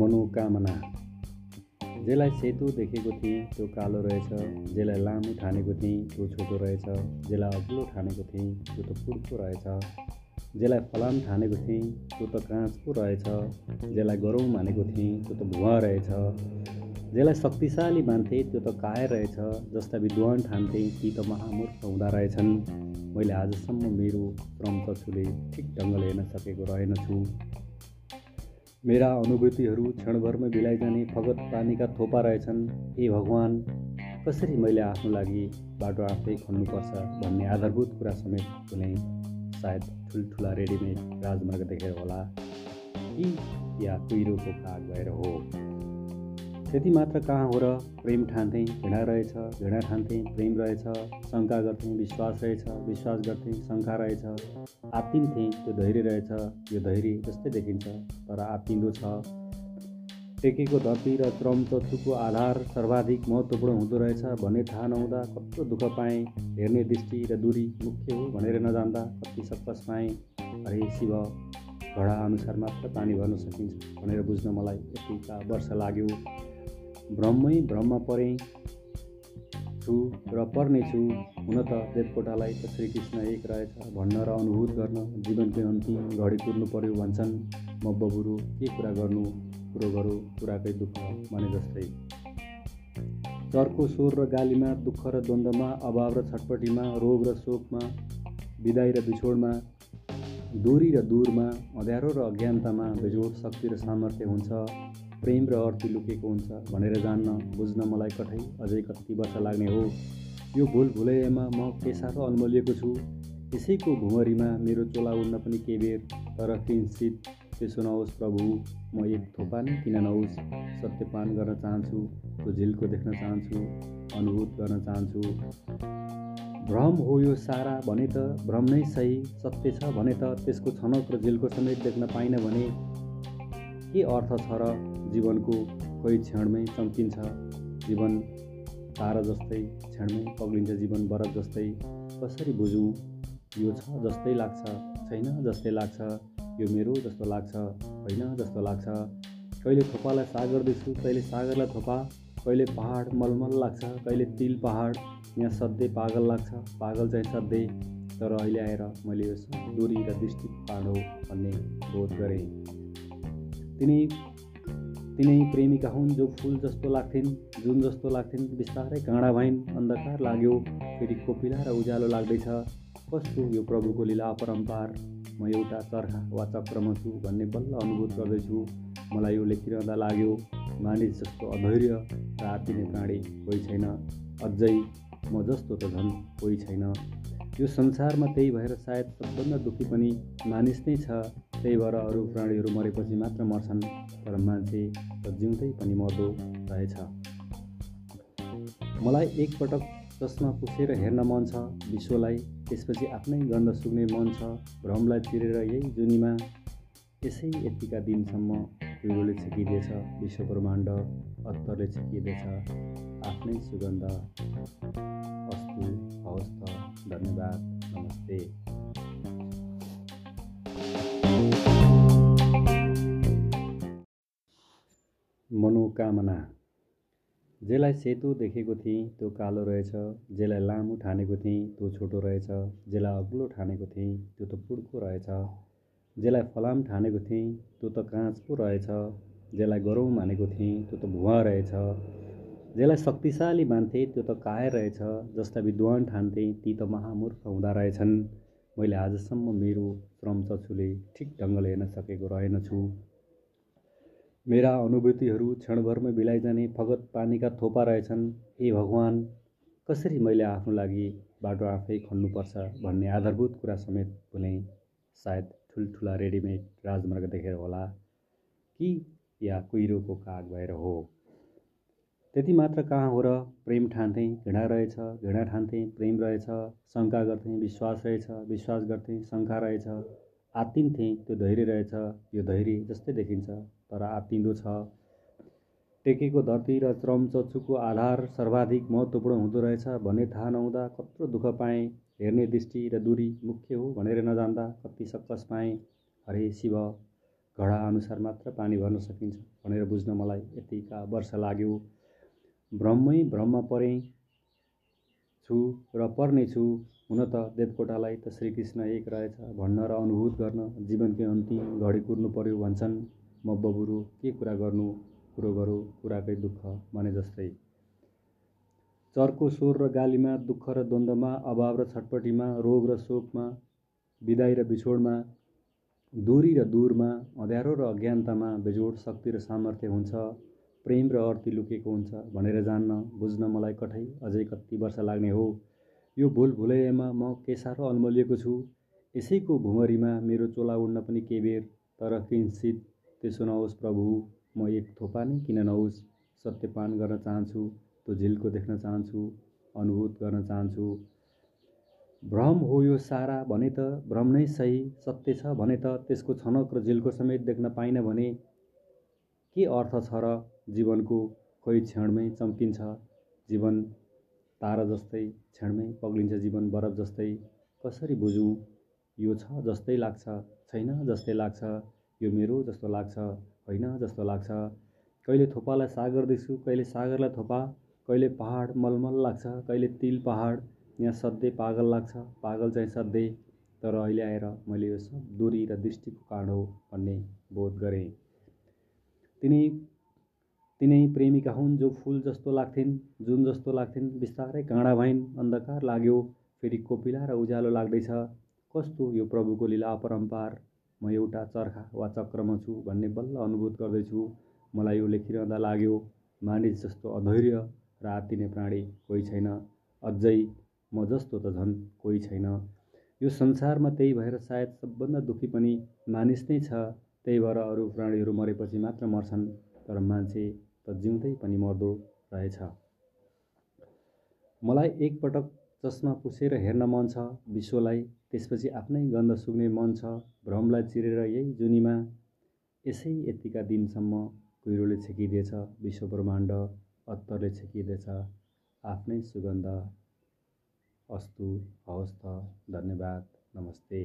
मनोकामना। जेलाई सेतो देखेको थिएँ त्यो कालो रहेछ। जेलाई लामो ठानेको थिएँ त्यो छोटो रहेछ। जेलाई अग्लो ठानेको थिएँ त्यो त पुड्को रहेछ। जेलाई फलाम ठानेको थिएँ त्यो त काँच पो रहेछ। जेलाई गरौँ मानेको थिएँ त्यो त भुवा रहेछ। जेलाई शक्तिशाली मान्थे त्यो त कायर रहेछ। जस्ता विद्वान ठान्थे ती त महामूर्ख हुँदा रहेछन्। मैले आजसम्म मेरो श्रम चक्षुले ठिक ढङ्गले हेर्न सकेको रहेनछु मेरा अनुभूतिहरू क्षणभरमै बिलाइजाने फगत पानीका थोपा रहेछन्। ए भगवान् कसरी मैले आफ्नो लागि बाटो आफै खन्नुपर्छ भन्ने आधारभूत कुरा समेत भुलेँ सायद ठुल्ठुला रेडिमेड राजमार्ग देखेर होला। कि या कुहिरोको काग भएर हो। त्यति मात्र कहाँ हो र प्रेम ठान्थेँ घृणा रहेछ घृणा ठान्थेँ प्रेम रहेछ शङ्का गर्थेँ विश्वास रहेछ विश्वास गर्थेँ शङ्का रहेछ। आत्तिन्थेँ त्यो धैर्य रहेछ यो धैर्य जस्तै देखिन्छ तर आत्तिँदो छ। टेकेको धरती र क्रम चक्षुको आधार सर्वाधिक महत्त्वपूर्ण हुँदो रहेछ भन्ने थाहा नहुँदा कत्रो दुःख पाएँ हेर्ने दृष्टि र दूरी मुख्य हो भनेर नजान्दा कति सक्कस पाएँ। अरे शिव घडा अनुसार मात्र पानी भर्न सकिन्छ भनेर बुझ्न मलाई यतिका वर्ष लाग्यो। भ्रममै भ्रममा परेँ छु र पर्नेछु हुन त देवकोटालाई त श्रीकृष्ण एक रहेछ भन्न र अनुभूत गर्न जीवनकै अन्तिम घडी कुर्नु पर्यो भन्छन्। म बबुरु के कुरा गर्नु? कुरो गरौँ कुराकै दुःख भने जस्तै। चर्को स्वर र गालीमा दुःख र द्वन्द्वमा अभाव र छटपटीमा रोग र शोकमा विदाई र बिछोडमा दूरी र दूरमा अँध्यारो र अज्ञानतामा बेजोड शक्ति र सामर्थ्य हुन्छ। प्रेम र अर्थी लुकेको हुन्छ भनेर जान्न बुझ्न मलाई कठै अझै कति वर्ष लाग्ने हो। यो भुल भुलैयामा म साह्रो अल्मलिएको छु। यसैको भुमरीमा मेरो चोला उड्न पनि के बेर तर किन्चित त्यसो नहोस् प्रभु म एक थोपा नै किन नहोस्। सत्यपान गर्न चाहन्छु त्यो झिल्को देख्न चाहन्छु अनुभूत गर्न चाहन्छु। भ्रम हो यो सारा भने त भ्रम नै सही सत्य छ भने त त्यसको छनक र झिल्को समेत देख्न पाइनँ भने के अर्थ छ र जीवनको कोही क्षणमै चम्किन्छ जीवन तारा जस्तै क्षणमै पग्लिन्छ जीवन बरफ जस्तै। कसरी बुझौँ यो छ जस्तै लाग्छ छैन जस्तै लाग्छ यो मेरो जस्तो लाग्छ होइन जस्तो लाग्छ। कहिले थोपालाई सागर देख्छु कहिले सागरलाई थोपा कहिले पहाड मलमल लाग्छ कहिले तिल पहाड यहाँ सधैँ पागल लाग्छ पागल चाहिँ सधैँ। तर अहिले आएर मैले यो दूरी र दृष्टि हो भन्ने बोध गरेँ। तिनी तिनै प्रेमिका हुन् जो फुल जस्तो लाग्थिन् जुन जस्तो लाग्थिन् बिस्तारै काँडा भइन् अन्धकार लाग्यो फेरि कोपिला र उज्यालो लाग्दैछ। कस्तो यो प्रभुको लीला अपरम्पार? म एउटा चर्खा वा चक्रमा छु भन्ने बल्ल अनुभूत गर्दैछु। मलाई यो लेखिरहँदा लाग्यो मानिस जस्तो अधैर्य र आत्तिने कोही छैन। अझै म जस्तो त झन् कोही छैन। यो संसारमा त्यही भएर सायद सबभन्दा दुःखी पनि मानिस नै छ। त्यही भएर अरू प्राणीहरू मरेपछि मात्र मर्छन् तर मान्छे त जिउँदै पनि मर्दो रहेछ। मलाई एकपटक चस्मा पुछेर हेर्न मन छ विश्वलाई त्यसपछि आफ्नै गन्ध सुक्ने मन छ भ्रमलाई चिरेर यही जुनीमा यसै यतिका दिनसम्म पिरोले छेकिदिएछ विश्व ब्रह्माण्ड अत्तरले छेकिँदैछ आफ्नै सुगन्ध अस्तु हवस् त धन्यवाद नमस्ते। मनोकामना। जेलाई सेतो देखेको थिएँ त्यो कालो रहेछ। जेलाई लामो ठानेको थिएँ त्यो छोटो रहेछ। जेलाई अग्लो ठानेको थिएँ त्यो त पुड्को रहेछ। जेलाई फलाम ठानेको थिएँ त्यो त काँच पो रहेछ। जेलाई गरौँ मानेको थिएँ त्यो त भुवा रहेछ। जेलाई शक्तिशाली मान्थे त्यो त कायर रहेछ जस्ता विद्वान ठान्थे ती त महामूर्ख हुँदा रहेछन्। मैले आजसम्म मेरो श्रम चक्षुले ठिक ढङ्गले हेर्न सकेको रहेनछु मेरा अनुभूतिहरू क्षणभरमै बिलाइजाने फगत पानीका थोपा रहेछन्। ए भगवान् कसरी मैले आफ्नो लागि बाटो आफै खन्नुपर्छ भन्ने आधारभूत कुरा समेत भुलेँ सायद ठुल्ठुला रेडिमेड राजमार्ग देखेर होला। कि या कुहिरोको काग भएर हो? त्यति मात्र कहाँ हो र प्रेम ठान्थेँ घृणा रहेछ घृणा ठान्थेँ प्रेम रहेछ शङ्का गर्थेँ विश्वास रहेछ विश्वास गर्थेँ शङ्का रहेछ। आत्तिन्थेँ त्यो धैर्य रहेछ यो धैर्य जस्तै देखिन्छ तर आत्तिँदो छ। टेकेको धरती र चरम चक्षुको आधार सर्वाधिक महत्त्वपूर्ण हुँदो रहेछ भन्ने थाहा नहुँदा कत्रो दुःख पाएँ। हेर्ने दृष्टि र दूरी मुख्य हो भनेर नजान्दा कति सक्कस पाएँ। हरे शिव घडा अनुसार मात्र पानी भर्न सकिन्छ भनेर बुझ्न मलाई यतिका वर्ष लाग्यो। भ्रममै भ्रममा परेँ छु र पर्नेछु हुन त देवकोटालाई त श्रीकृष्ण एक रहेछ भन्न र अनुभूत गर्न जीवनकै अन्तिम घडी कुर्नु पर्यो भन्छन्। म बबुरो के कुरा गर्नु? कुरो गरौँ कुराकै दुःख भने जस्तै। चर्को स्वर र गालीमा दुःख र द्वन्द्वमा अभाव र छटपटीमा रोग र शोकमा विदाई र बिछोडमा दूरी र दूरमा अँध्यारो र अज्ञानतामा बेजोड शक्ति र सामर्थ्य हुन्छ। प्रेम र अर्थी लुकेको हुन्छ भनेर जान्न बुझ्न मलाई कठै अझै कति वर्ष लाग्ने हो। यो भुल भुलैयामा म के साह्रो अल्मलिएको छु। यसैको भुमरीमा मेरो चोला उड्न पनि के बेर तर किन्सित त्यसो नहोस् प्रभु म एक थोपा नै किन नहोस्? सत्यपान गर्न चाहन्छु त्यो झिल्को देख्न चाहन्छु अनुभूत गर्न चाहन्छु। भ्रम हो यो सारा भने त भ्रम नै सही सत्य छ भने त त्यसको छनक र झिल्को समेत देख्न पाइनँ भने के अर्थ छ र जीवनको खोइ क्षणमै चम्किन्छ। जीवन तारा जस्तै क्षणमै पग्लिन्छ। जीवन बरफ जस्तै। कसरी बुझौँ? यो छ जस्तै लाग्छ। छैन जस्तै लाग्छ। यो मेरो जस्तो लाग्छ। होइन जस्तो लाग्छ। कहिले थोपालाई सागर देख्छु कहिले सागरलाई थोपा। कहिले पहाड मलमल लाग्छ। कहिले तिल पहाड। यहाँ सधैँ पागल लाग्छ। पागल चाहिँ सधैँ। तर अहिले आएर मैले यो सब दूरी र दृष्टिको कारण हो भन्ने बोध गरेँ। तिनी तिनै प्रेमिका हुन् जो फुल जस्तो लाग्थिन् जुन जस्तो लाग्थिन्। बिस्तारै काँडा भइन् अन्धकार लाग्यो फेरि कोपिला र उज्यालो लाग्दैछ। कस्तो यो प्रभुको लीला अपरम्पार? म एउटा चर्खा वा चक्रमा छु भन्ने बल्ल अनुभूत गर्दैछु। मलाई यो लेखिरहँदा लाग्यो मानिस जस्तो अधैर्य र आत्तिने प्राणी कोही छैन। अझै म जस्तो त झन् कोही छैन। यो संसारमा त्यही भएर सायद सबभन्दा दुःखी पनि मानिस नै छ। त्यही भएर अरू प्राणीहरू मरेपछि मात्र मर्छन्। तर मान्छे त जिउँदै पनि मर्दो रहेछ। मलाई एकपटक चस्मा पुसेर हेर्न मन छ विश्वलाई त्यसपछि आफ्नै गन्ध सुग्ने मन छ भ्रमलाई चिरेर यही जुनीमा यसै यतिका दिनसम्म कुहिरोले छेकिदिएछ विश्व ब्रह्माण्ड अत्तरले छेकिदिएछ। आफ्नै सुगन्ध अस्तु हवस् त धन्यवाद नमस्ते।